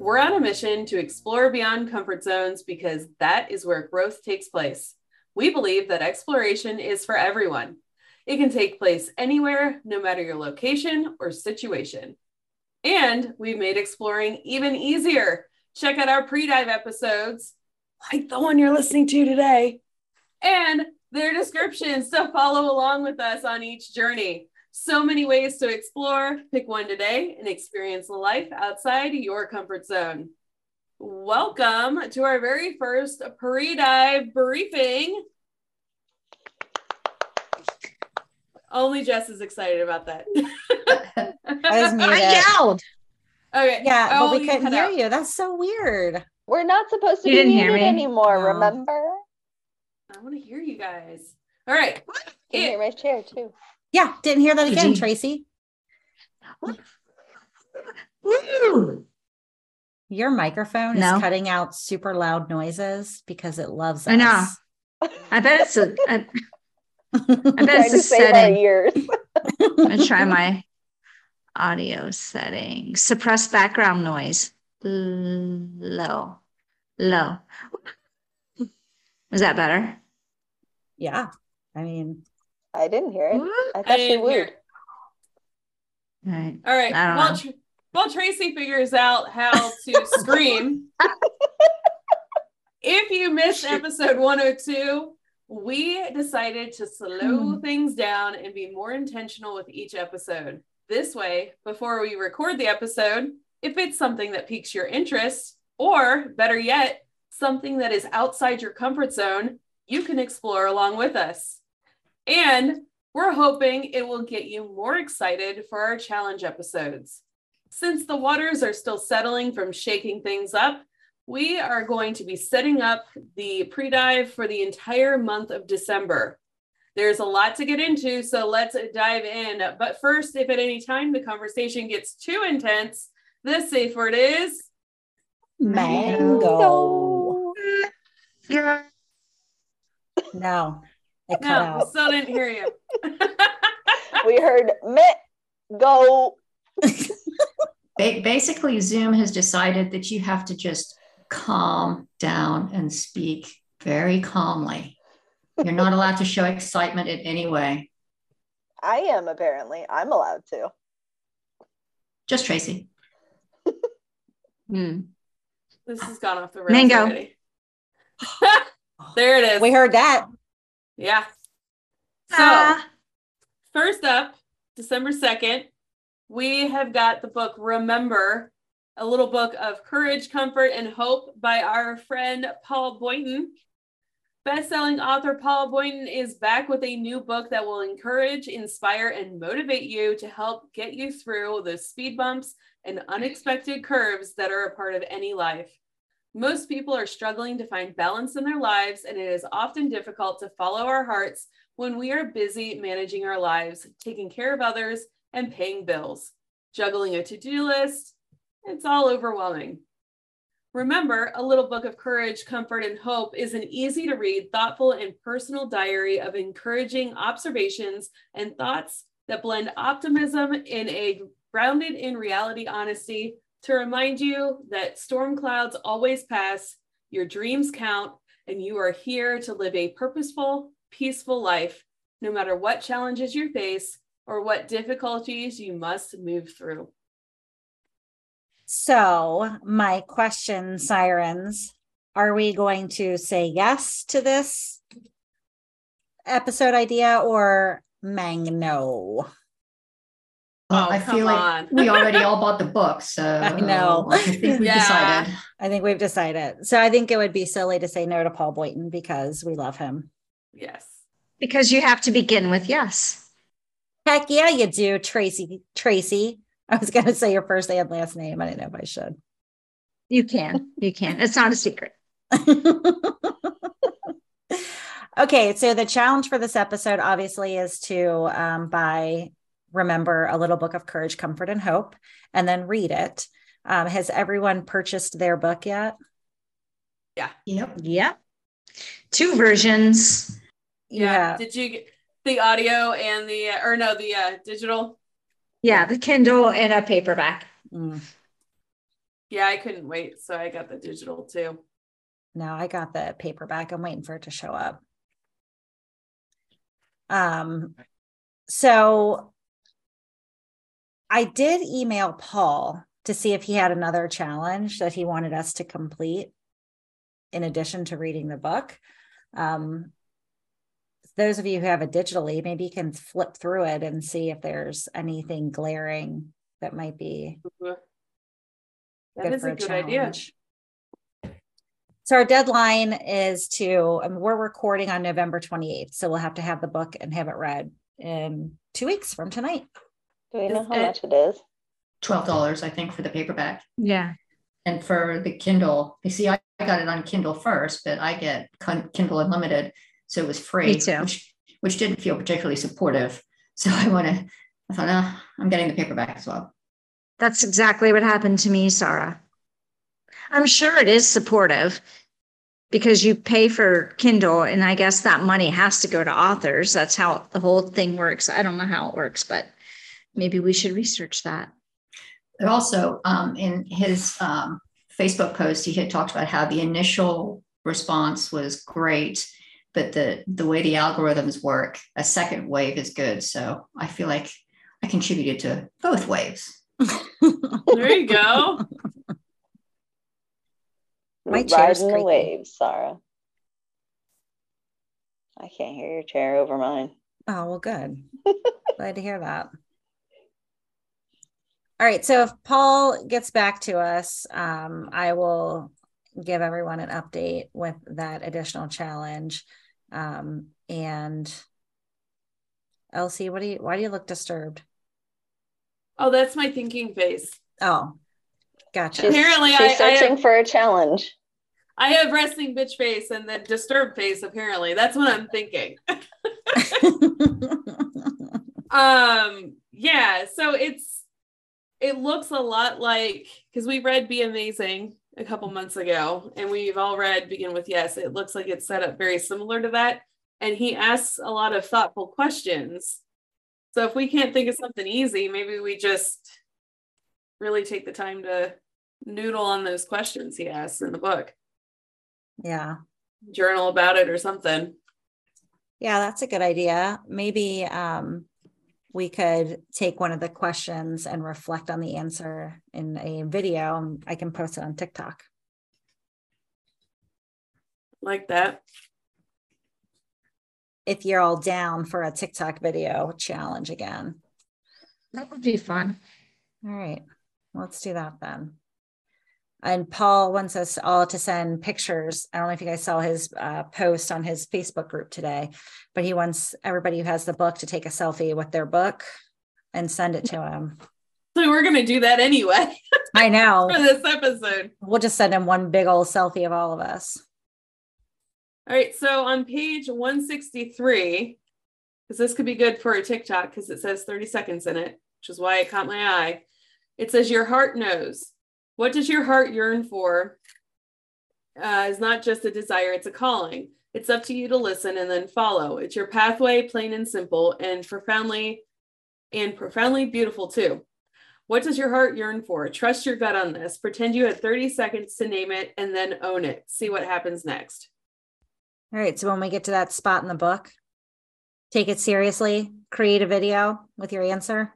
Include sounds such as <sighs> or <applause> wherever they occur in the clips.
We're on a mission to explore beyond comfort zones because that is where growth takes place. We believe that exploration is for everyone. It can take place anywhere, no matter your location or situation. And we've made exploring even easier. Check out our pre dive episodes, like the one you're listening to today, and their descriptions to follow along with us on each journey. So many ways to explore. Pick one today and experience life outside your comfort zone. Welcome to our very first pre dive briefing. Only Jess is excited about that. <laughs> I was muted. I yelled. okay. Yeah, but Oh, we you couldn't hear out. you. That's so weird. We're not supposed to You be didn't hear muted me? anymore, No. remember? I want to hear you guys. All right. You can hear my chair too. Yeah, didn't hear that Did again, you- Tracy. Your microphone No. is cutting out super loud noises because it loves us. I know. I bet it's a. I, I bet Trying it's to a save our setting. I'm gonna try my audio setting. Suppress background noise. Low, low. Was that better? yeah. I mean, I didn't hear it. I I thought she would. All right. All right. I don't While. Tr- while Tracy figures out how to <laughs> scream, if you missed episode 102, we decided to slow Hmm. things down and be more intentional with each episode. This way, before we record the episode, if it's something that piques your interest, or better yet, something that is outside your comfort zone, you can explore along with us. And we're hoping it will get you more excited for our challenge episodes. Since the waters are still settling from shaking things up, we are going to be setting up the pre dive for the entire month of December. There's a lot to get into, so let's dive in. But first, if at any time the conversation gets too intense, the safe word is mango. Yeah. No, it cut no, out. still didn't hear you. <laughs> We heard Mitt go. Basically, Zoom has decided that you have to just calm down and speak very calmly. You're not allowed to show excitement in any way. I am apparently. I'm allowed to. Just Tracy. Hmm. This has gone off the rails Mango. <laughs> there it is. We heard that. Yeah. So, Ah. first up, December 2nd, we have got the book Remember, a little book of courage, comfort, and hope by our friend Paul Boynton. Best-selling author Paul Boynton is back with a new book that will encourage, inspire, and motivate you to help get you through the speed bumps and unexpected curves that are a part of any life. Most people are struggling to find balance in their lives, and it is often difficult to follow our hearts when we are busy managing our lives, taking care of others, and paying bills, juggling a to do list. It's all overwhelming. Remember, A Little Book of Courage, Comfort, and Hope is an easy to read, thoughtful, and personal diary of encouraging observations and thoughts that blend optimism in a grounded in reality honesty to remind you that storm clouds always pass, your dreams count, and you are here to live a purposeful, peaceful life, no matter what challenges you face or what difficulties you must move through. So, my question, sirens, are we going to say yes to this episode idea or mang no? Well, Oh, I come feel like on. we already all <laughs> bought the book, so I know. I think we Yeah. decided. I think we've decided. So, I think it would be silly to say no to Paul Boynton because we love him. Yes. Because you have to begin with yes. Heck yeah, you do, Tracy. Tracy. I was going to say your first and last name. I didn't know if I should. You can. You can. It's not a secret. <laughs> okay, so the challenge for this episode obviously is to um, buy, remember, a little book of courage, comfort, and hope, and then read it. Um, has everyone purchased their book yet? Yeah. Yep. Yep. Two versions. Yeah. Did you get the audio and the uh, or no the uh, digital? Yeah, the Kindle and a paperback. Mm. Yeah, I couldn't wait, so I got the digital too. No, I got the paperback. I'm waiting for it to show up. Um, so I did email Paul to see if he had another challenge that he wanted us to complete in addition to reading the book. Um, those of you who have it digitally, maybe you can flip through it and see if there's anything glaring that might be That good is for a good idea. So our deadline is to, I mean, we're recording on November 28th. So we'll have to have the book and have it read in two weeks from tonight. Do we know how it- much it is? Twelve dollars, I think, for the paperback. Yeah. And for the Kindle, you see, I I got it on Kindle first, but I get Kindle Unlimited, so it was free, Me too. which which didn't feel particularly supportive. So I want to. I thought, oh, I'm getting the paperback as well. That's exactly what happened to me, Sarah. I'm sure it is supportive because you pay for Kindle, and I guess that money has to go to authors. That's how the whole thing works. I don't know how it works, but maybe we should research that. But also, um, in his um, Facebook post, he had talked about how the initial response was great, but the the way the algorithms work, a second wave is good. So I feel like I contributed to both waves. <laughs> There you go. My chair's Riding the creaking. waves, Sarah. I can't hear your chair over mine. Oh, well, good. <laughs> Glad to hear that. All right. So if Paul gets back to us, um, I will give everyone an update with that additional challenge. Um, and Elsie, what do you, why do you look disturbed? Oh, that's my thinking face. Oh, gotcha. She's, Apparently, she's I- I searching have- for a challenge. I have resting bitch face and then disturbed face. Apparently, that's what I'm thinking. <laughs> <laughs> um, yeah. So it's it looks a lot like because we read "Be Amazing" a couple months ago, and we've all read "Begin with Yes." It looks like it's set up very similar to that, and he asks a lot of thoughtful questions. So if we can't think of something easy, maybe we just really take the time to noodle on those questions he asks in the book yeah. journal about it or something. Yeah, that's a good idea. Maybe um, we could take one of the questions and reflect on the answer in a video. I can post it on TikTok. Like that. If you're all down for a TikTok video challenge again. That would be fun. All right, let's do that then. And Paul wants us all to send pictures. I don't know if you guys saw his uh, post on his Facebook group today, but he wants everybody who has the book to take a selfie with their book and send it to him. So we're gonna do that anyway <laughs> I know. for this episode. We'll just send him one big old selfie of all of us. All right, so on page 163, because this could be good for a TikTok because it says 30 seconds in it, which is why it caught my eye. It says, Your heart knows. What does your heart yearn for? Uh, is not just a desire, it's a calling. It's up to you to listen and then follow. It's your pathway, plain and simple, and profoundly and profoundly beautiful too. What does your heart yearn for? Trust your gut on this. Pretend you had 30 seconds to name it and then own it. See what happens next. All right. So when we get to that spot in the book, take it seriously, create a video with your answer.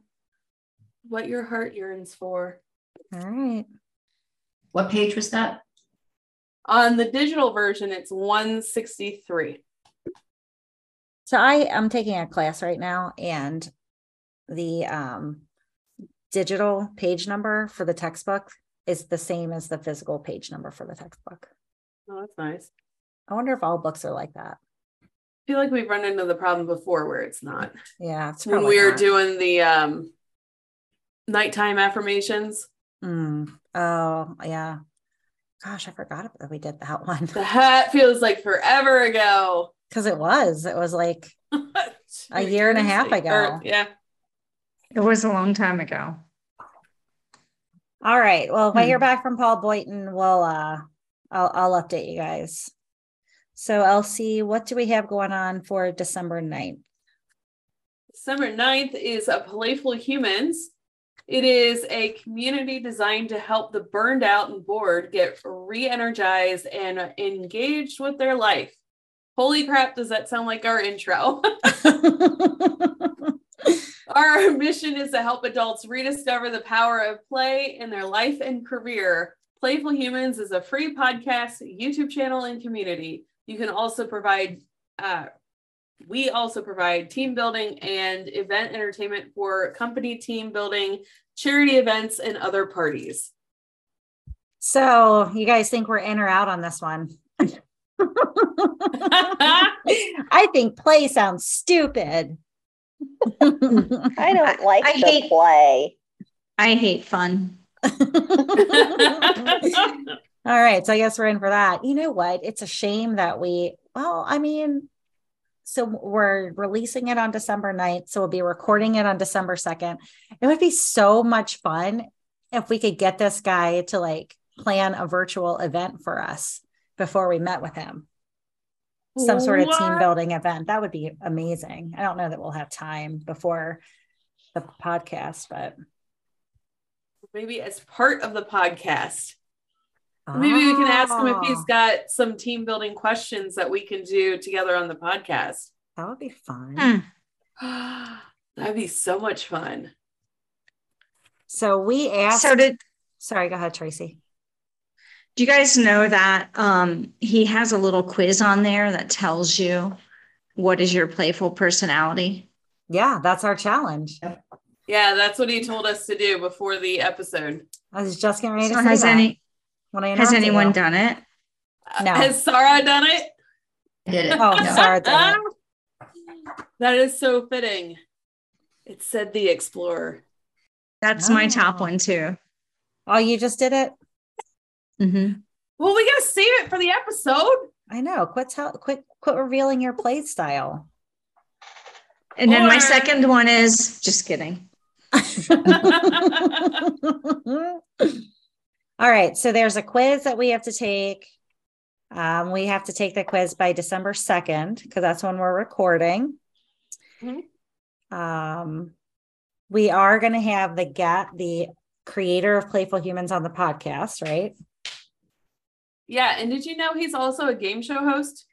What your heart yearns for. All right. What page was that? On the digital version, it's 163. So I am taking a class right now and the um digital page number for the textbook is the same as the physical page number for the textbook. Oh, that's nice. I wonder if all books are like that. I feel like we've run into the problem before where it's not. Yeah, it's when we were not. doing the um nighttime affirmations. Mm. Oh, yeah. Gosh, I forgot that we did that <laughs> one That feels like forever ago. because it was. It was like <laughs> A year and a half Or- ago. yeah. It was a long time ago. All right. Well, if I hear Hmm. back from Paul Boynton, we'll uh I'll I'll update you guys. So Elsie, what do we have going on for December 9th? December 9th is a Playful Humans. It is a community designed to help the burned out and bored get re energized and engaged with their life. Holy crap, does that sound like our intro? <laughs> Our mission is to help adults rediscover the power of play in their life and career. Playful Humans is a free podcast, YouTube channel, and community. You can also provide, uh, we also provide team building and event entertainment for company team building, charity events, and other parties. so you guys think we're in or out on this one? <laughs> <laughs> I think play sounds stupid. I don't <laughs> like I the hate- play. I hate fun. All right. So I guess we're in for that. You know what? It's a shame that we, well, I mean, so we're releasing it on December 9th. So we'll be recording it on December 2nd. It would be so much fun if we could get this guy to like plan a virtual event for us before we met with him. Some sort of team building event. That would be amazing. I don't know that we'll have time before the podcast, but Maybe as part of the podcast. Maybe we can ask him if he's got some team building questions that we can do together on the podcast. that would be fun. Hmm. <gasps> That'd be so much fun. So we asked. So did sorry, go ahead, Tracy. do you guys know that um, he has a little quiz on there that tells you what is your playful personality? Yeah, that's our challenge. Yeah, that's what he told us to do before the episode. I was just getting ready to So say has that any when I has announced it, anyone done it? No. Has Sarah done it? Did it. Oh, Yeah. <laughs> Sarah did it. <laughs> that is so fitting. It said the explorer. That's my top Oh. one too. Oh, you just did it. hmm Well, we gotta save it for the episode. I know. Quit tell. Quit. Quit revealing your play style. And then my second one is just kidding. <laughs> All right. So there's a quiz that we have to take. Um, we have to take the quiz by December 2nd because that's when we're recording. Mhm. Um, we are going to have the get the creator of Playful Humans on the podcast, right? Yeah, and did you know he's also a game show host?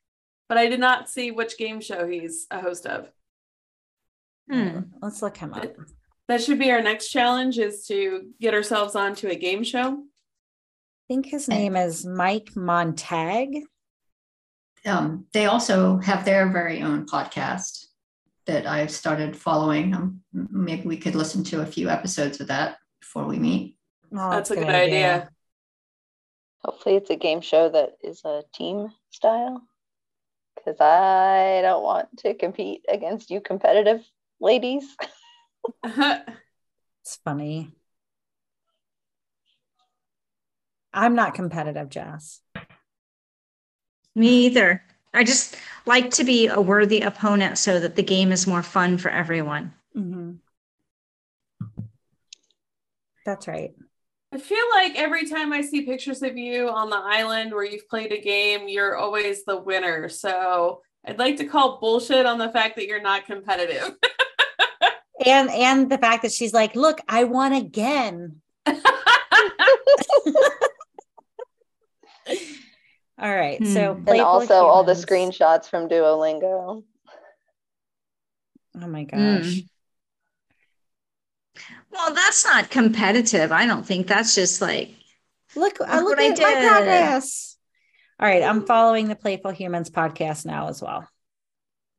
But I did not see which game show he's a host of. Hmm. Let's look him up. That should be our next challenge is to get ourselves onto a game show. I think his name is Mike Montag. Um, they also have their very own podcast that I've started following. Um, maybe we could listen to a few episodes of that before we meet. Oh, That's a good idea. Hopefully, it's a game show that is a team style. Because I don't want to compete against you competitive ladies. <laughs> It's funny. I'm not competitive, Jess. Me either. I just like to be a worthy opponent so that the game is more fun for everyone. Mhm. That's right. I feel like every time I see pictures of you on the island where you've played a game, you're always the winner. So I'd like to call bullshit on the fact that you're not competitive. <laughs> And and the fact that she's like, look, I won again. <laughs> All right. So Hmm. And Playful also all the screenshots from Duolingo. Oh my gosh. Mm. Well, that's not competitive. I don't think that's just like Look, I Look look what I at my progress. All right. I'm following the Playful Humans podcast now as well.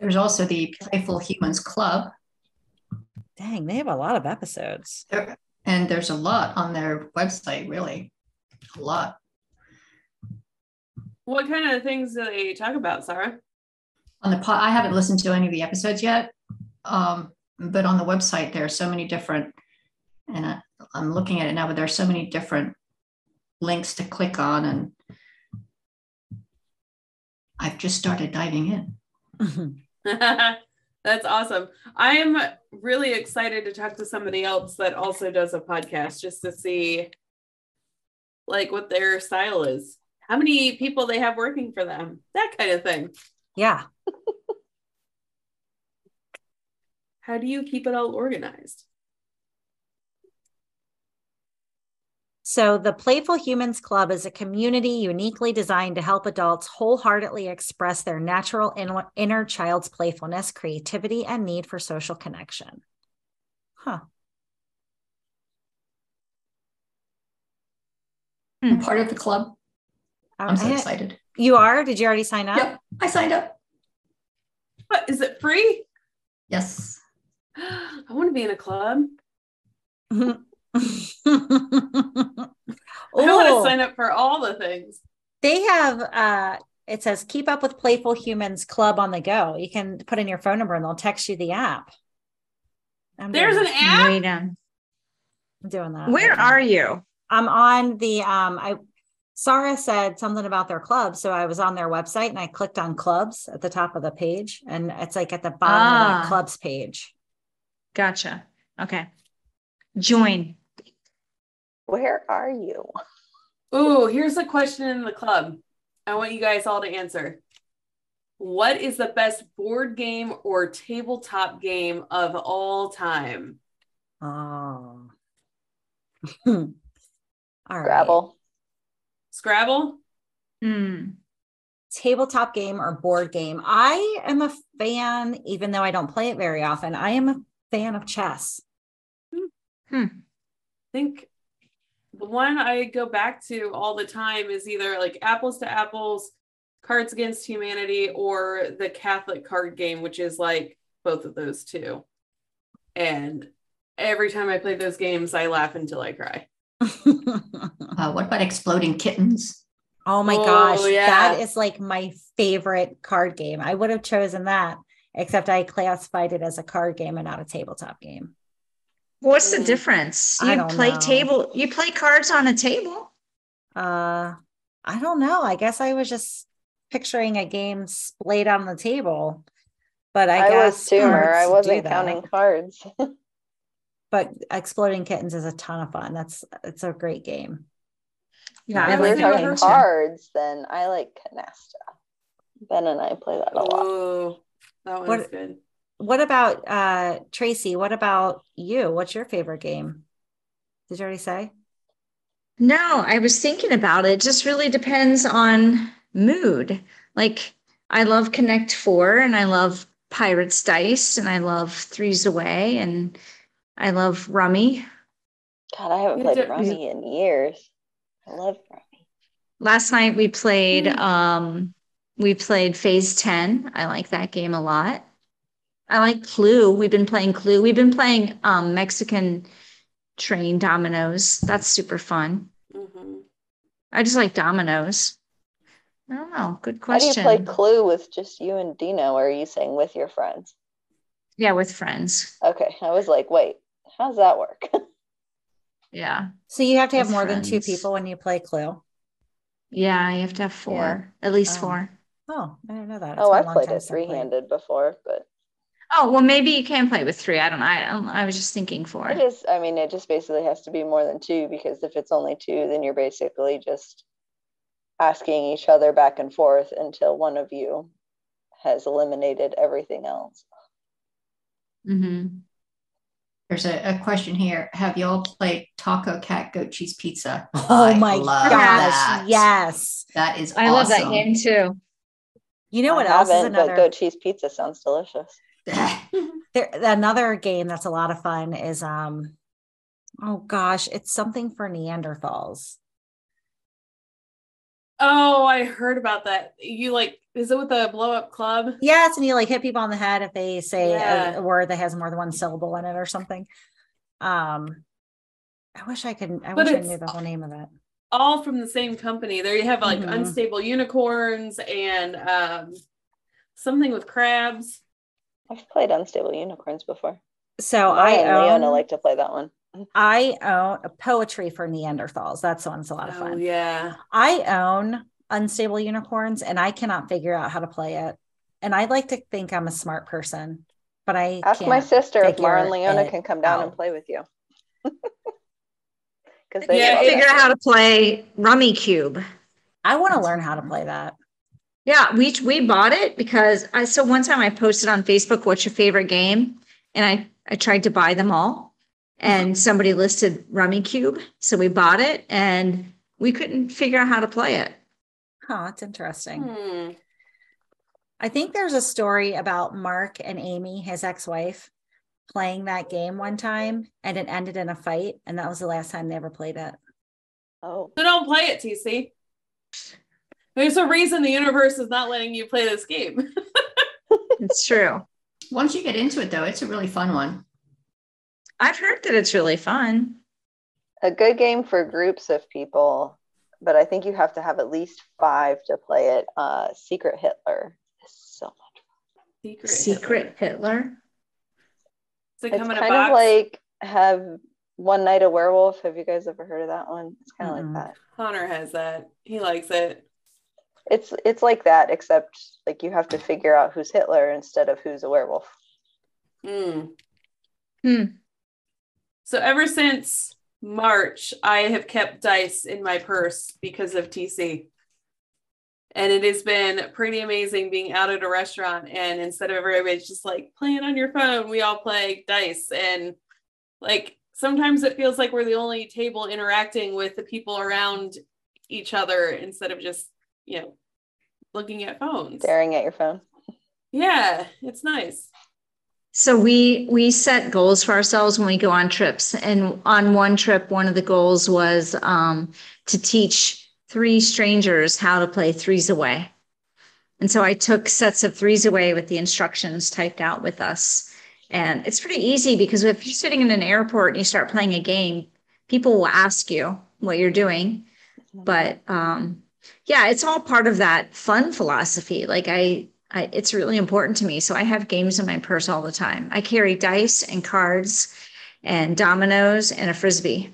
There's also the Playful Humans Club, Dang, they have a lot of episodes. There- and there's a lot on their website, really. A lot. What kind of things do they talk about, Sarah? On the pod, I haven't listened to any of the episodes yet, um, but on the website, there are so many different, and I, I'm looking at it now, but there are so many different links to click on and I've just started diving in. <laughs> That's awesome. I am really excited to talk to somebody else that also does a podcast just to see like what their style is. How many people they have working for them. That kind of thing. Yeah. <laughs> How do you keep it all organized? So, the Playful Humans Club is a community uniquely designed to help adults wholeheartedly express their natural in- inner child's playfulness, creativity, and need for social connection. Huh. I'm part of the club. I'm so excited. You are? Did you already sign up? Yep, I signed up. What is it free? Yes. <gasps> I want to be in a club. oh, <laughs> I want to sign up for all the things. they have uh it says keep up with playful humans club on the go you can put in your phone number and they'll text you the app I'm There's an app. I'm doing that Where right are you? i'm on the um i Sarah said something about their club. So I was on their website and I clicked on clubs at the top of the page. And it's like at the bottom of Ah. that clubs page. Gotcha. Okay. Join. Where are you? Ooh, here's a question in the club. I want you guys all to answer. What is the best board game or tabletop game of all time? Oh. <laughs> All right. Scrabble. Scrabble? Hmm. tabletop game or board game. I am a fan, even though I don't play it very often. I am a fan of chess. I think the one I go back to all the time is either like Apples to Apples, Cards Against Humanity, or the Catholic card game, which is like both of those two. And every time I play those games, I laugh until I cry. <laughs> Uh, what about exploding kittens? oh my Oh, gosh, yeah. that is like my favorite card game. I would have chosen that, except I classified it as a card game and not a tabletop game. What's the Mm. difference? I You don't play know. table, you play cards on a table. Uh, I don't know. I guess I was just picturing a game splayed on the table, but I, I, guess was <laughs> tumor. I wasn't counting cards. <laughs> but exploding kittens is a ton of fun that's it's a great game Yeah, I if like we're that talking too. cards, then I like Canasta. Ben and I play that a lot. Oh, that one's What- good. what about uh tracy what about you what's your favorite game did you already say No, I was thinking about it. It just really depends on mood. Like I love Connect Four and I love Pirates Dice and I love Threes Away and I love Rummy. God, I haven't played Rummy in years. I love Rummy. Last night we played Hmm. um we played Phase 10. I like that game a lot. I like Clue. We've been playing Clue. We've been playing um Mexican train dominoes. That's super fun. Mhm. I just like dominoes. I don't know. Good question. How do you play Clue with just you and Dino, or are you saying with your friends? yeah, with friends. Okay, I was like, wait, how does that work? <laughs> Yeah. so you have to have With more than two people when you play clue Yeah, you have to have four, at least Oh. four. oh i didn't know that It's oh, been a I've played it since I played. three-handed before, but Oh, well, maybe you can play with three. I don't know. I, don't- I was just thinking four. it just, I mean, it just basically has to be more than two because if it's only two, then you're basically just asking each other back and forth until one of you has eliminated everything else. hmm There's a, a question here. Have y'all played Taco Cat Goat Cheese Pizza? oh I my love gosh that. yes That is I love that game too. you know I what else is haven't, but another goat cheese pizza sounds delicious. <laughs> there, another game that's a lot of fun is um oh gosh it's something for neanderthals Oh, I heard about that. You like, is it with the blow up club? yes and you like hit people on the head if they say Yeah. a, a word that has more than one syllable in it or something um i wish i could i But wish i knew the whole name of it All from the same company. There you have like Mhm. unstable unicorns and um, something with crabs. I've played Unstable Unicorns before. so Maya i and Leona like to play that one. I own a poetry for Neanderthals. That's one's a lot of Oh fun. yeah. I own Unstable Unicorns, and I cannot figure out how to play it. And I'd like to think I'm a smart person, but I Ask my sister if Mara and Leona can come down and play with you. <laughs> Because Yeah, love it- Figure out how to play Rummikub. I want to learn how to play that. Yeah, we we bought it because I so one time I posted on Facebook what's your favorite game and I I tried to buy them all and somebody listed Rummikub so we bought it and we couldn't figure out how to play it. Huh, that's interesting. Hmm. I think there's a story about Mark and Amy, his ex-wife, playing that game one time and it ended in a fight. And that was the last time they ever played it. Oh, So don't play it, TC. There's a reason the universe is not letting you play this game. <laughs> It's true. Once you get into it, though, it's a really fun one. I've heard that it's really fun. a good game for groups of people, but I think you have to have at least five to play it. Uh, Secret Hitler is so much. Secret. Secret Hitler. Does it It's come in a kind of like have One Night a Werewolf. Have you guys ever heard of that one? It's kind of Mm-mm. like that. Connor has that. He likes it. It's it's like that, except like you have to figure out who's Hitler instead of who's a werewolf. Mm. Hmm. So ever since March, I have kept dice in my purse because of TC. And it has been pretty amazing being out at a restaurant and instead of everybody's just like playing on your phone, we all play dice. And like sometimes it feels like we're the only table interacting with the people around each other instead of just, you know, looking at phones. Staring at your phone. Yeah, it's nice. So we we set goals for ourselves when we go on trips. And on one trip, one of the goals was um, to teach three strangers how to play threes away. And so I took sets of threes away with the instructions typed out with us. And it's pretty easy because if you're sitting in an airport and you start playing a game, people will ask you what you're doing. But um, yeah, it's all part of that fun philosophy. Like I, I, it's really important to me. So I have games in my purse all the time. I carry dice and cards and dominoes and a frisbee.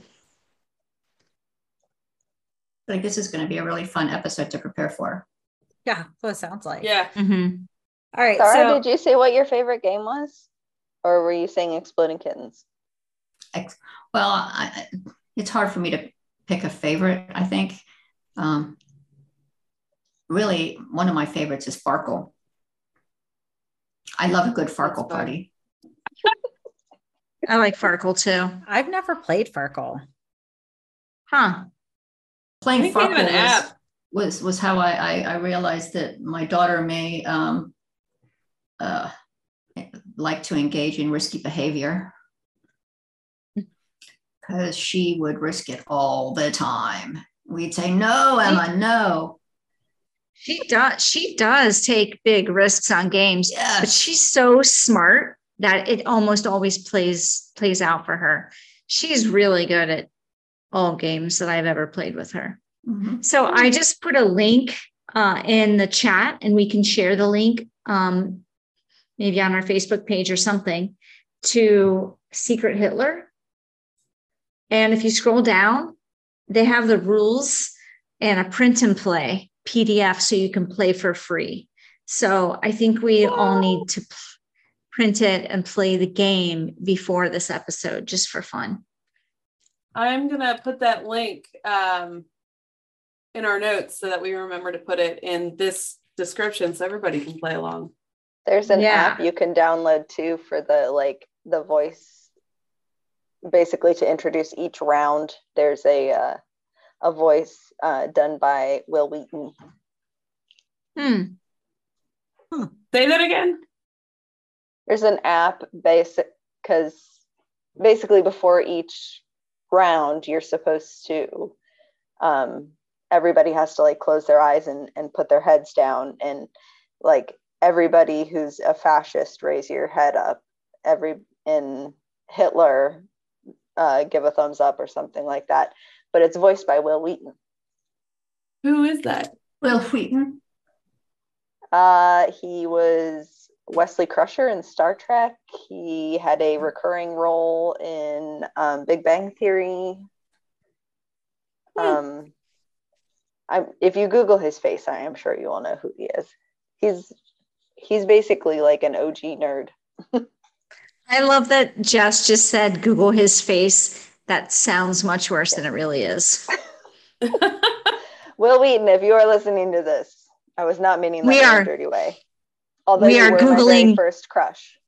I think this is going to be a really fun episode to prepare for. Yeah, that's what it sounds like. Yeah. Mm-hmm. All right. Sarah, so did you say what your favorite game was, or were you saying Exploding Kittens? Well, I, I- it's hard for me to pick a favorite. I think um, really one of my favorites is Farkle. I love a good Farkle party. I like Farkle too. I've never played Farkle. Huh. Playing I think we have Farkle was, app. was was how I, I I realized that my daughter may um, uh, like to engage in risky behavior <laughs> because she would risk it all the time. We'd say, "No, Emma, no." She does. She does take big risks on games, yeah. but she's so smart that it almost always plays plays out for her. She's really good at all games that I've ever played with her. Mhm. So I just put a link uh, in the chat, and we can share the link, um, maybe on our Facebook page or something, to Secret Hitler. And if you scroll down, they have the rules and a print and play PDF, so you can play for free. So I think we all need to p- print it and play the game before this episode, just for fun. I'm gonna put that link um, in our notes so that we remember to put it in this description so everybody can play along. There's an Yeah. app you can download too for the like the voice, basically to introduce each round. There's a uh, a voice uh, done by Wil Wheaton. Hmm. Say that again. There's an app basic because basically before each round you're supposed to um, everybody has to like close their eyes and, and put their heads down and like everybody who's a fascist raise your head up every in hitler uh, give a thumbs up or something like that but it's voiced by wil wheaton Who is that? Wil Wheaton. Uh, he was Wesley Crusher in Star Trek. He had a recurring role in um, Big Bang Theory. Hmm. Um, I'm, if you Google his face, I am sure you will know who he is. He's he's basically like an OG nerd. <laughs> I love that Jess just said Google his face. That sounds much worse than it really is. <laughs> Wil Wheaton, if you are listening to this, I was not meaning that We in are- a dirty way. Although we are were my very Googling- first crush.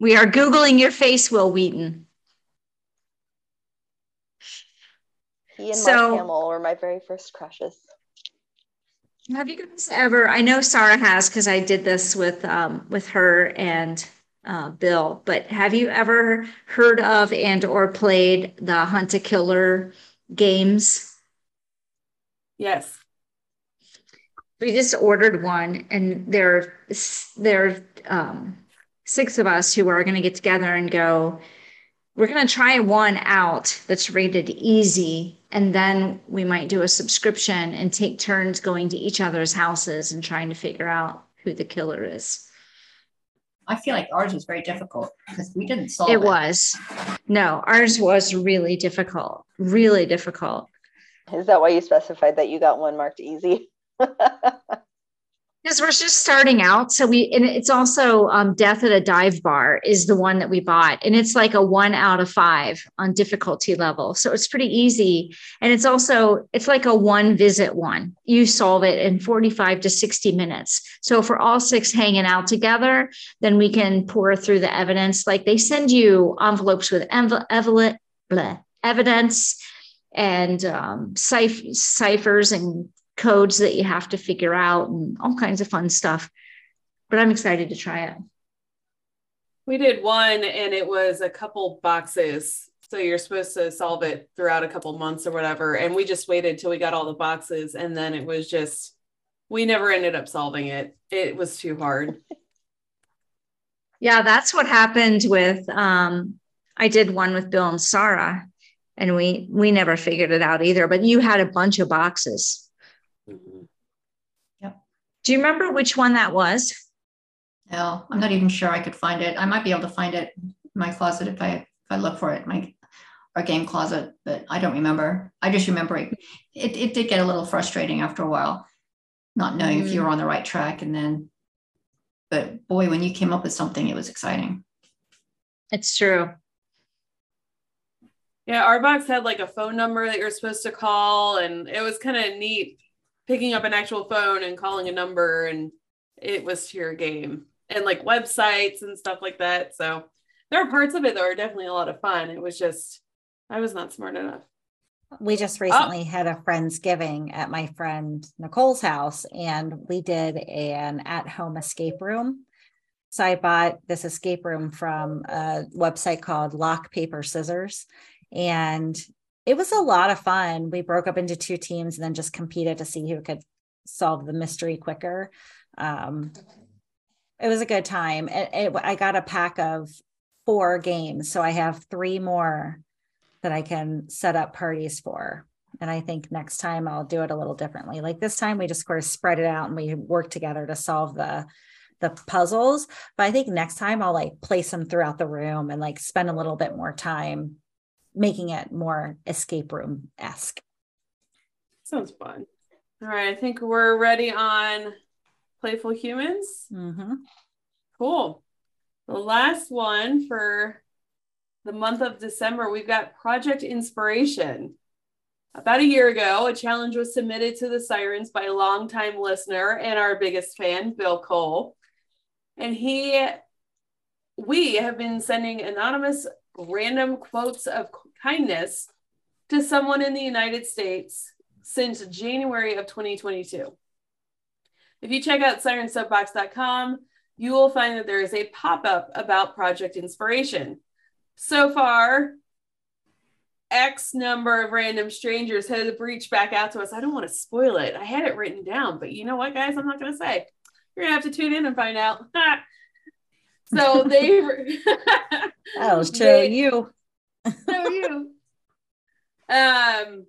We are Googling your face, Wil Wheaton. He and So- Mark Hamill were my very first crushes. Have you guys ever? I know Sarah has because I did this with um, with her and uh, Bill. But have you ever heard of and or played the Hunt a Killer games? Yes. We just ordered one, and there there are um, six of us who are going to get together and go. We're going to try one out that's rated easy, and then we might do a subscription and take turns going to each other's houses and trying to figure out who the killer is. I feel like ours was very difficult because we didn't solve it. It was. No, ours was really difficult, really difficult. Is that why you specified that you got one marked easy? <laughs> Because we're just starting out. So we, and it's also um, Death at a Dive Bar is the one that we bought. And it's like a one out of five on difficulty level. So it's pretty easy. And it's also, it's like a one visit one. You solve it in 45 to 60 minutes. So if we're all six hanging out together, then we can pour through the evidence. Like they send you envelopes with envel- envelope, bleh, evidence and um, ciph- ciphers and codes that you have to figure out and all kinds of fun stuff. But I'm excited to try it. We did one and it was a couple boxes. So you're supposed to solve it throughout a couple months or whatever. And we just waited till we got all the boxes. And then it was just, we never ended up solving it. It was too hard. <laughs> Yeah, that's what happened with um I did one with Bill and Sarah and we we never figured it out either, but you had a bunch of boxes. Mm-hmm. Do you remember which one that was? No, I'm not even sure I could find it. I might be able to find it in my closet if I if I look for it, my our game closet, but I don't remember. I just remember it, it, it did get a little frustrating after a while, not knowing if you were mm. on the right track. And then, but boy, when you came up with something, it was exciting. It's true. Yeah, our box had like a phone number that you're supposed to call, and it was kind of neat picking up an actual phone and calling a number, and it was to your game and like websites and stuff like that. So there are parts of it that were definitely a lot of fun. It was just I was not smart enough. We just oh. recently had a Friendsgiving at my friend Nicole's house, and we did an at home escape room. So I bought this escape room from a website called Lock Paper Scissors, and it was a lot of fun. We broke up into two teams and then just competed to see who could solve the mystery quicker. Um, it was a good time. It, it, I got a pack of four games, so I have three more that I can set up parties for. And I think next time I'll do it a little differently. Like this time we just sort of spread it out and we work together to solve the the puzzles. But I think next time I'll like place them throughout the room and like spend a little bit more time making it more escape room esque. Sounds fun. All right, I think we're ready on Playful Humans. Mm-hmm. Cool. The last one for the month of December, we've got Project Inspiration. About a year ago, a challenge was submitted to the Sirens by a longtime listener and our biggest fan, Bill Cole. And he, we have been sending anonymous random quotes of kindness to someone in the United States since January of 2022. If you check out sirensoapbox.com, you will find that there is a pop up about Project Inspiration. So far, X number of random strangers have reached back out to us. I don't want to spoil it. I had it written down, but you know what, guys? I'm not going to say. You're going to have to tune in and find out. <laughs> so they. <laughs> <laughs> That'll show you. so you. Um,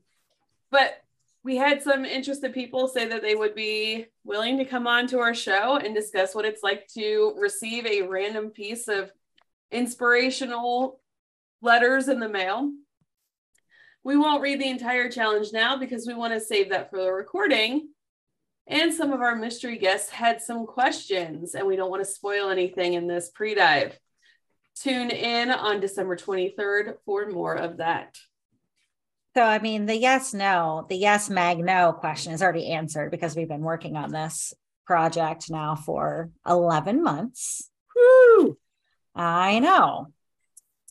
but we had some interested people say that they would be willing to come on to our show and discuss what it's like to receive a random piece of inspirational letters in the mail. We won't read the entire challenge now because we want to save that for the recording. And some of our mystery guests had some questions, and we don't want to spoil anything in this pre dive. Tune in on December 23rd for more of that. So, I mean, the yes, no, the yes, mag, no question is already answered because we've been working on this project now for 11 months. Woo! I know.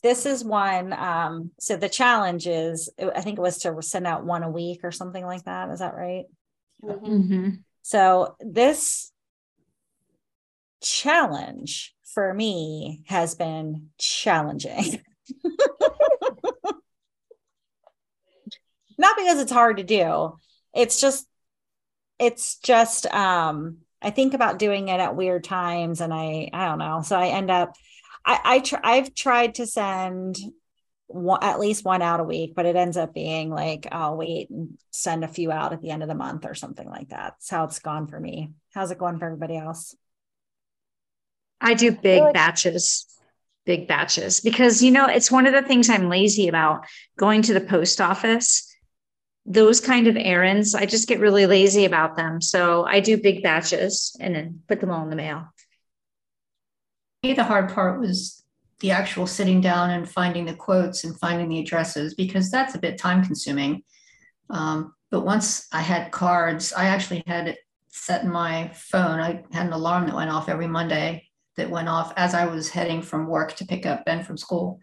This is one. Um, so the challenge is, I think it was to send out one a week or something like that. Is that right? Mhm. Mm-hmm. So this challenge for me has been challenging. <laughs> Not because it's hard to do. It's just it's just um I think about doing it at weird times and I I don't know. So I end up I I tr- I've tried to send one, at least one out a week, but it ends up being like I'll wait and send a few out at the end of the month or something like that. That's how it's gone for me. How's it going for everybody else? I do big like- batches, big batches, because you know, it's one of the things I'm lazy about going to the post office. Those kind of errands, I just get really lazy about them. So I do big batches and then put them all in the mail. the hard part was the actual sitting down and finding the quotes and finding the addresses because that's a bit time consuming. Um, but once I had cards, I actually had it set in my phone. I had an alarm that went off every Monday that went off as I was heading from work to pick up Ben from school.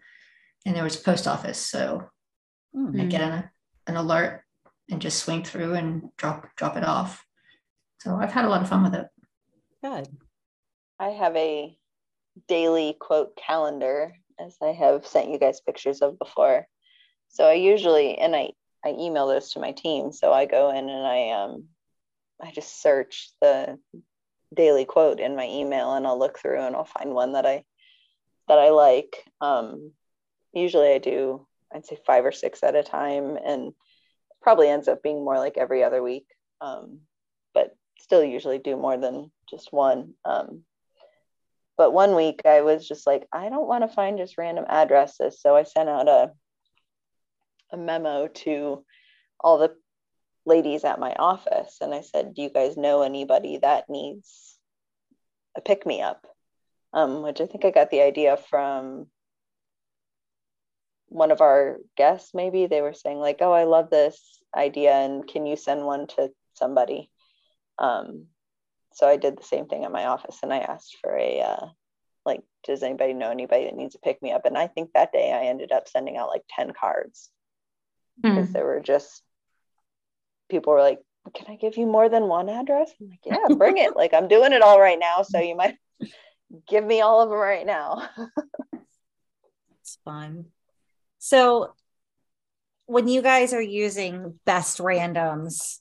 And there was a post office. So Hmm. I get an, an alert and just swing through and drop drop it off. So I've had a lot of fun with it. Good. I have a daily quote calendar, as I have sent you guys pictures of before. So I usually, and I, I email those to my team. So I go in and I, um, I just search the daily quote in my email and I'll look through and I'll find one that I, that I like. Um, usually I do, I'd say five or six at a time and probably ends up being more like every other week. Um, but still usually do more than just one. Um, but one week I was just like, I don't want to find just random addresses. So I sent out a, a memo to all the ladies at my office and I said, Do you guys know anybody that needs a pick me up? Um, which I think I got the idea from one of our guests, maybe they were saying, like, oh, I love this idea and can you send one to somebody? Um, so I did the same thing at my office and I asked for a uh, like, does anybody know anybody that needs to pick me up? And I think that day I ended up sending out like 10 cards because there were just people were like, Can I give you more than one address? I'm like, Yeah, bring it. <laughs> like I'm doing it all right now. So you might <laughs> give me all of them right now. It's fun. So when you guys are using best randoms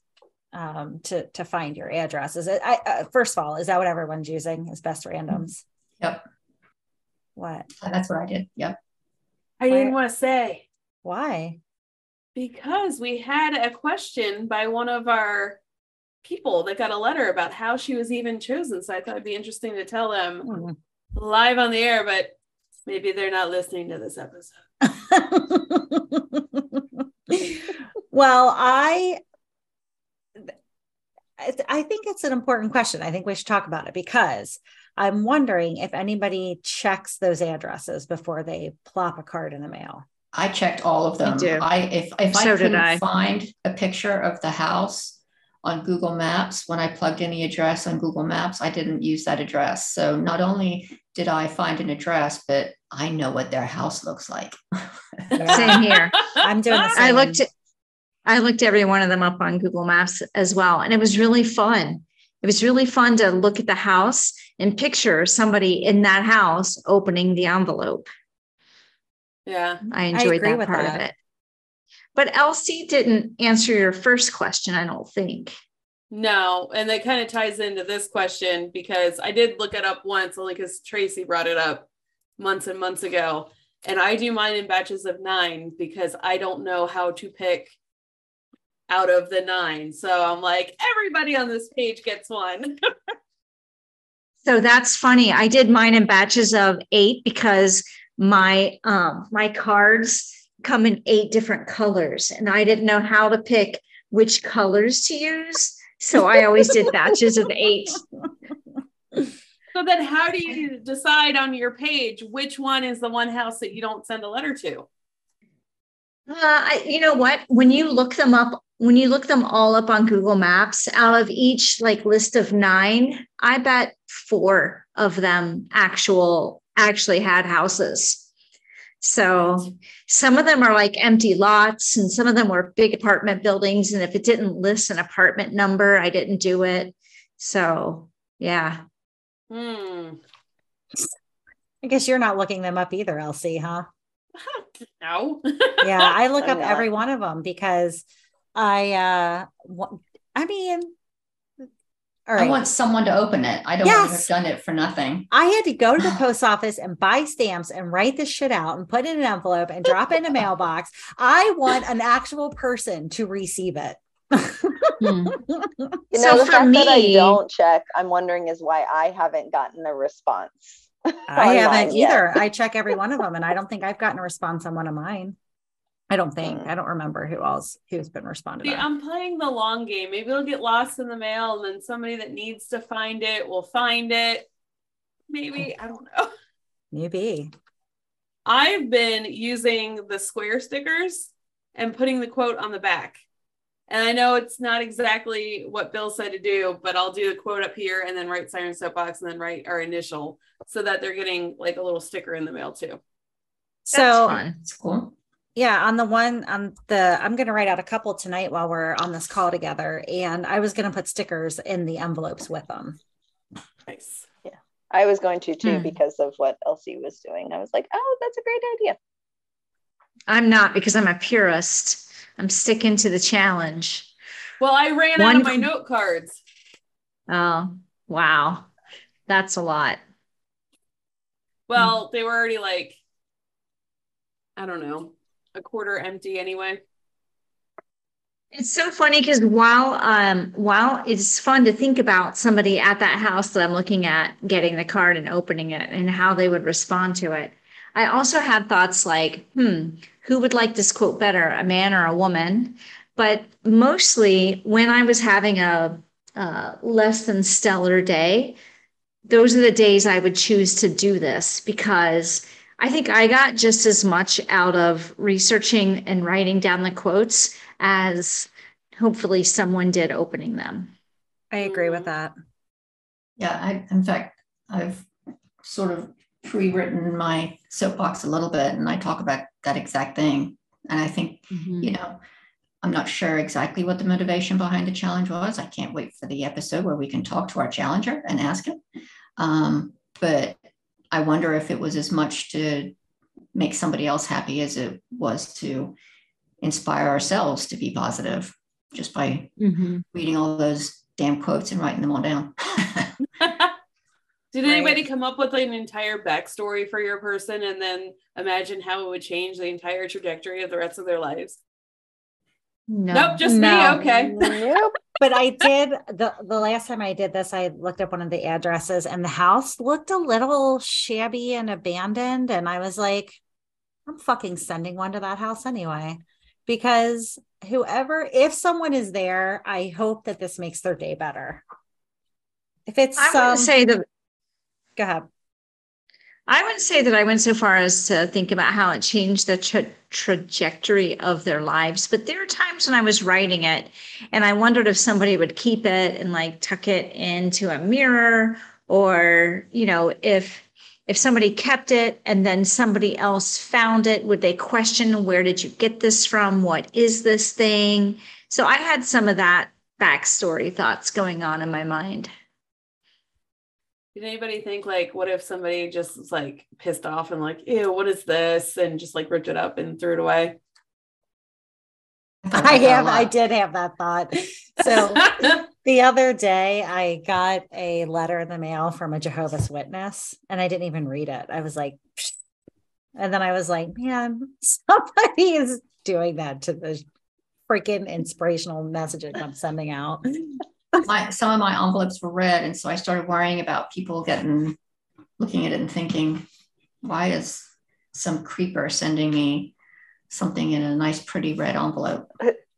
um, to to find your addresses, I, uh, first of all, is that what everyone's using? Is best randoms? Yep. What? That's what I did. Yep. I didn't want to say Why? because we had a question by one of our people that got a letter about how she was even chosen. So I thought it'd be interesting to tell them Hmm. live on the air, but maybe they're not listening to this episode. <laughs> <laughs> well, I I I think it's an important question. I think we should talk about it because I'm wondering if anybody checks those addresses before they plop a card in the mail. I checked all of them. do. I if if I So did couldn't I. find a picture of the house on Google Maps when I plugged in the address on Google Maps, I didn't use that address. So not only did I find an address, but I know what their house looks like. Same here. I'm doing the same. I same. looked I looked every one of them up on Google Maps as well. And it was really fun. It was really fun to look at the house and picture somebody in that house opening the envelope. Yeah. I enjoyed agree that part that. of it. But Elsie didn't answer your first question, I don't think. No, and that kind of ties into this question because I did look it up once only because Tracy brought it up months and months ago. And I do mine in batches of nine because I don't know how to pick out of the nine. So I'm like, everybody on this page gets one. <laughs> So that's funny. I did mine in batches of eight because my um my cards come in eight different colors, and I didn't know how to pick which colors to use. So I always did <laughs> batches of eight. So then how do you decide on your page which one is the one house that you don't send a letter to? Uh, I, you know what? When you look them up, when you look them all up on Google Maps, out of each like list of nine, I bet four of them actual actually had houses. So some of them are like empty lots, and some of them were big apartment buildings. And if it didn't list an apartment number, I didn't do it. So yeah. Hmm. I guess you're not looking them up either, Elsie, huh? <laughs> No. Yeah, I look <laughs> up every one of them because I uh wa- I mean all I want someone to open it. I don't want to Yes. have done it for nothing. I had to go to the <sighs> post office and buy stamps and write this shit out and put it in an envelope and drop it in a mailbox. I want an actual person to receive it. Hmm. <laughs> You So know, the for fact that I me- don't check, I'm wondering is why I haven't gotten a response. <laughs> I haven't yet. either. I check every one of them and I don't think I've gotten a response on one of mine. I don't think. Mm. I don't remember who else who's been responded See. I'm playing the long game. Maybe it'll get lost in the mail, and then somebody that needs to find it will find it. Maybe I don't know. <laughs> Maybe. I've been using the square stickers and putting the quote on the back. And I know it's not exactly what Bill said to do, but I'll do the quote up here and then write Siren Soapbox and then write our initial so that they're getting like a little sticker in the mail too. That's So fun. It's cool. Yeah, on the one on the I'm gonna write out a couple tonight while we're on this call together. And I was gonna put stickers in the envelopes with them. Nice. Yeah i was going to too Hmm. because of what Elsie was doing. I was like, oh, that's a great idea. I'm not because I'm a purist. I'm sticking to the challenge. Well, I ran out of my note cards. Oh, wow. That's a lot. Well, they were already like, I don't know, a quarter empty anyway. It's so funny because while um while it's fun to think about somebody at that house that I'm looking at getting the card and opening it and how they would respond to it, I also had thoughts like, hmm, who would like this quote better, a man or a woman? But mostly when I was having a uh, less than stellar day, those are the days I would choose to do this because I think I got just as much out of researching and writing down the quotes as hopefully someone did opening them. I agree with that. Yeah, I, in fact, I've sort of pre-written my soapbox a little bit and I talk about that exact thing. And I think, you know, I'm not sure exactly what the motivation behind the challenge was. I can't wait for the episode where we can talk to our challenger and ask him. Um, but I wonder if it was as much to make somebody else happy as it was to inspire ourselves to be positive just by Mhm. reading all those damn quotes and writing them all down. <laughs> Did Right. anybody come up with an entire backstory for your person and then imagine how it would change the entire trajectory of the rest of their lives? No. Nope, just No. me. Okay. <laughs> Nope. but I <laughs> did the the last time I did this, I looked up one of the addresses and the house looked a little shabby and abandoned. And I was like, I'm fucking sending one to that house anyway. Because whoever, if someone is there, I hope that this makes their day better. If it's I some, wouldn't say that go ahead. I wouldn't say that I went so far as to think about how it changed the tra- trajectory of their lives, but there are times when I was writing it and I wondered if somebody would keep it and like tuck it into a mirror or, you know, if if somebody kept it and then somebody else found it, would they question where did you get this from? What is this thing? So I had some of that backstory thoughts going on in my mind. Did anybody think like, what if somebody just was like pissed off and like, ew, what is this? And just like ripped it up and threw it away? thought I about that a have, I did have that thought. <laughs> So the other day I got a letter in the mail from a Jehovah's Witness and I didn't even read it. I was like, Psh. and then I was like, man, <laughs> somebody is doing that to the freaking inspirational messages I'm sending out. <laughs> my some of my envelopes were red, and so I started worrying about people getting looking at it and thinking, why is some creeper sending me something in a nice, pretty red envelope.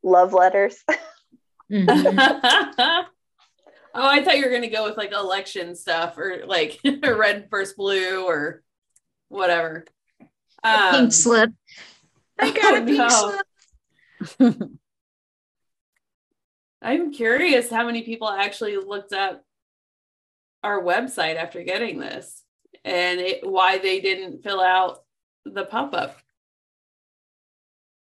Love letters. <laughs> Mhm. <laughs> oh, I thought you were gonna go with like election stuff or like <laughs> red versus blue or whatever. Um, pink slip. I got oh, a pink no. slip. I'm curious how many people actually looked up our website after getting this and it, why they didn't fill out the pop up.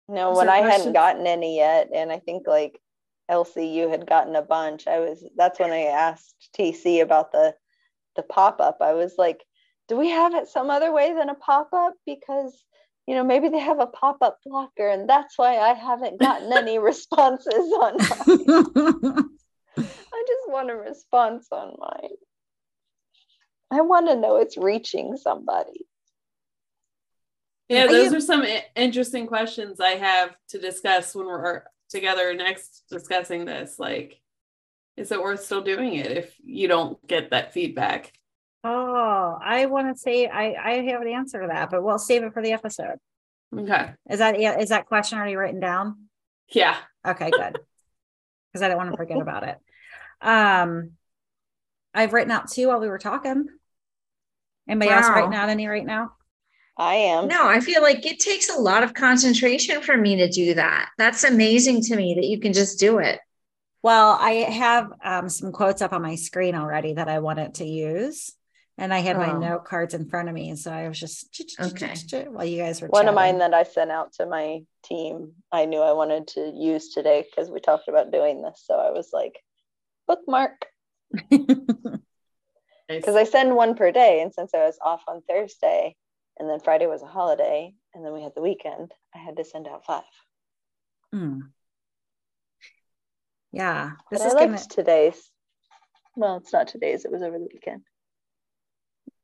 No, when I questions? hadn't gotten any yet, and I think like Elsie, you had gotten a bunch. I was that's when I asked TC about the the pop up. I was like, do we have it some other way than a pop up? Because you know maybe they have a pop up blocker, and that's why I haven't gotten any <laughs> responses on. Mine. I just want a response on mine. I want to know it's reaching somebody. Yeah, those are some interesting questions I have to discuss when we're together next discussing this. Like, is it worth still doing it if you don't get that feedback? Oh, I want to say I I have an answer to that, but we'll save it for the episode. Okay. Is that is that question already written down? Yeah. Okay, good. <laughs> Because I don't want to forget about it. Um, I've written out two while we were talking. Anybody else Wow. writing out any right now? I am. No, I feel like it takes a lot of concentration for me to do that. That's amazing to me that you can just do it. Well, I have um, some quotes up on my screen already that I wanted to use. And I had my Oh. note cards in front of me. So I was just Okay. while you guys were One of mine that I sent out to my team, I knew I wanted to use today because we talked about doing this. So I was like, bookmark. <laughs> Because I send one per day. And since I was off on Thursday and then Friday was a holiday and then we had the weekend, I had to send out five. Hmm. Yeah, But this I is liked gonna. today's. Well, it's not today's, it was over the weekend.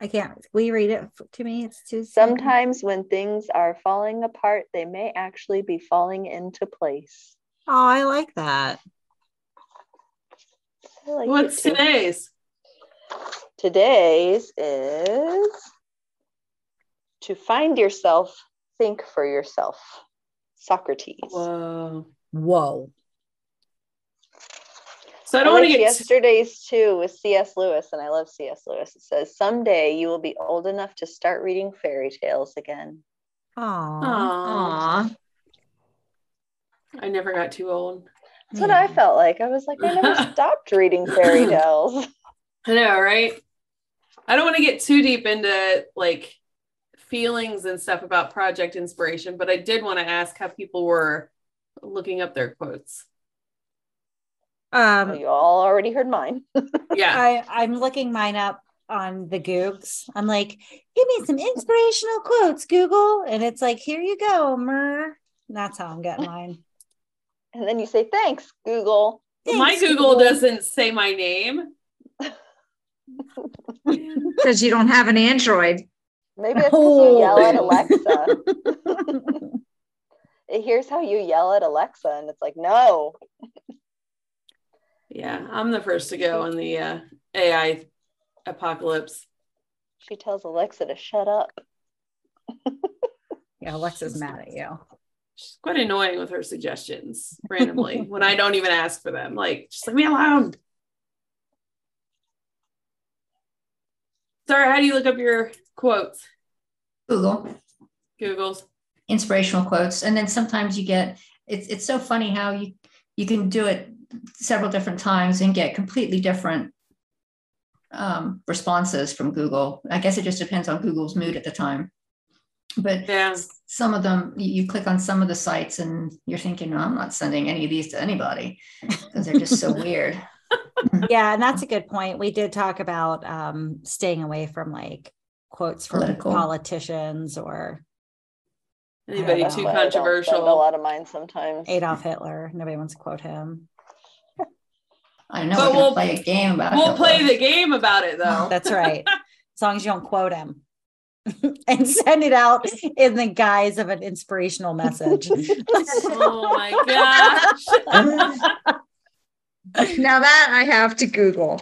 I can't. Will you read it to me? It's too. Sometimes when things are falling apart, they may actually be falling into place. Oh, I like that. I like What's today's? Today's is to find yourself, think for yourself. Socrates. Whoa. Whoa. So I I don't want to get yesterday's too with C.S. Lewis, and I love C.S. Lewis. It says, Someday you will be old enough to start reading fairy tales again. Oh. Aw. Aw. I never got too old. That's what I felt like. I was like, I never <laughs> stopped reading fairy tales. <laughs> I know, right? I don't want to get too deep into like feelings and stuff about project inspiration, but I did want to ask how people were looking up their quotes. Um, you all already heard mine. <laughs> Yeah. I I'm looking mine up on the Googs. I'm like, give me some inspirational quotes, Google, and it's like, here you go, Mer. That's how I'm getting mine. And then you say, Thanks, Google. my Thanks, Google doesn't say my name. <laughs> Because you don't have an Android. Maybe it's because Oh. you yell at Alexa. <laughs> it hears how you yell at Alexa, and it's like, No. Yeah, I'm the first to go in the uh, AI apocalypse. She tells Alexa to shut up. <laughs> Yeah, Alexa's mad at you. She's quite annoying with her suggestions randomly <laughs> when I don't even ask for them. Like, just leave me alone. Sarah, how do you look up your quotes? Google Google's. inspirational quotes, and then sometimes you get it's it's so funny how you you can do it several different times and get completely different um, responses from Google. I guess it just depends on Google's mood at the time. But Yeah. some of them, you you click on some of the sites and you're thinking, no, I'm not sending any of these to anybody because they're just so <laughs> weird. Yeah, and that's a good point. We did talk about um staying away from like quotes from Political. politicians or Anybody That's too why I don't send A lot of mine sometimes. Adolf Hitler. Nobody wants to quote him. I don't know But we're we'll play a game about it. We'll Hitler. play the game about it though. That's <laughs> right. as long as you don't quote him <laughs> and send it out in the guise of an inspirational message. <laughs> oh my gosh. Now that I have to Google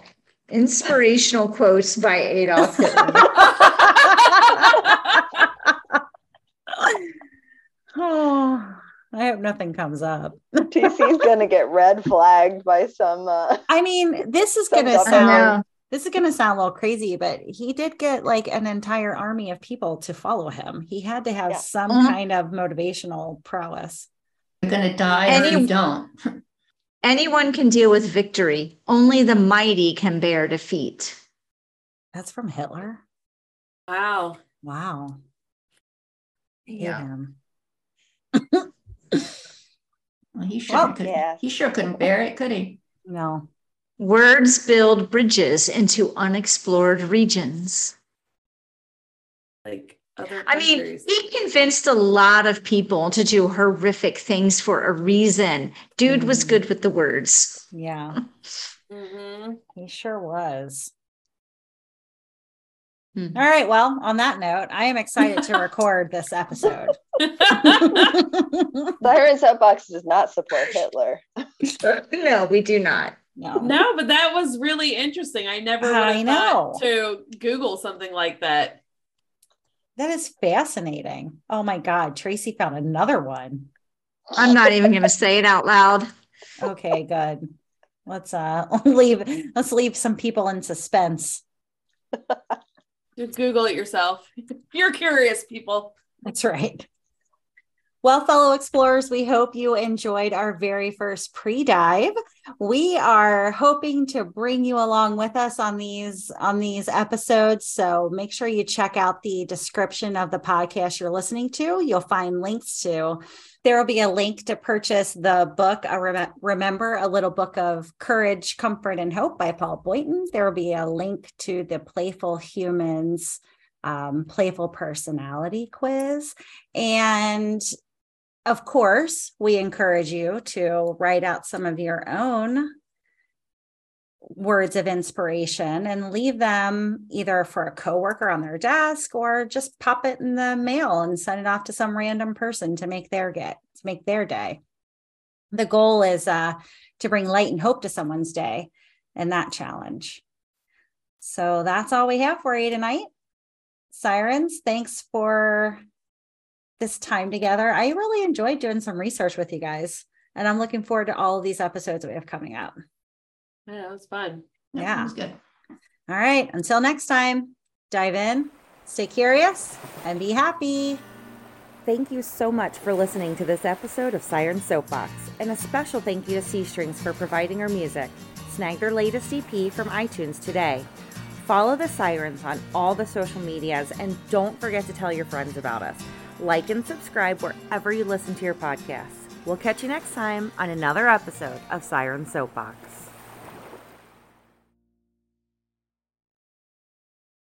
inspirational quotes by Adolf Hitler. Oh, <sighs> I hope nothing comes up. TC's gonna get red flagged by some. Uh, I mean, this is gonna government- sound this is gonna sound a little crazy, but he did get like an entire army of people to follow him. He had to have Yeah. some Mhm. kind of motivational prowess. You're going to die if Any- you don't. <laughs> Anyone can deal with victory. Only the mighty can bear defeat. That's from Hitler. Wow. Wow. Hate him. <laughs> Well, he sure Well, could. yeah. He sure couldn't bear it, could he? No. Words build bridges into unexplored regions. Like other I mean, he convinced a lot of people to do horrific things for a reason. Dude was Mhm. good with the words. Yeah, <laughs> Mhm. he sure was. Mhm. All right. Well, on that note, I am excited to <laughs> record this episode. <laughs> Siren Soapbox does not support Hitler. <laughs> No, we do not. no. no, but that was really interesting. I never would I know. to Google something like that. That is fascinating. Oh my God. Tracy found another one. I'm not even going to say it out loud. Okay, good. Let's uh <laughs> leave let's leave some people in suspense. Just Google it yourself. You're curious, people. That's right. Well, fellow explorers, we hope you enjoyed our very first pre dive. We are hoping to bring you along with us on these on these episodes. So make sure you check out the description of the podcast you're listening to. You'll find links to. There will be a link to purchase the book, a Rem- Remember a Little Book of Courage, Comfort, and Hope by Paul Boynton. There will be a link to the Playful Humans um, Playful Personality Quiz. And of course, we encourage you to write out some of your own words of inspiration and leave them either for a coworker on their desk or just pop it in the mail and send it off to some random person to make their get to make their day. The goal is uh, to bring light and hope to someone's day and that challenge. So that's all we have for you tonight. Sirens, thanks for this time together. I really enjoyed doing some research with you guys, and I'm looking forward to all of these episodes that we have coming out. Yeah, it was fun. Yeah. That was good. All right, until next time, dive in, stay curious, and be happy. Thank you so much for listening to this episode of Siren Soapbox, and a special thank you to C Strings for providing our music. Snag their latest EP from iTunes today. Follow the Sirens on all the social medias, and don't forget to tell your friends about us. Like and subscribe wherever you listen to your podcasts. We'll catch you next time on another episode of Siren Soapbox.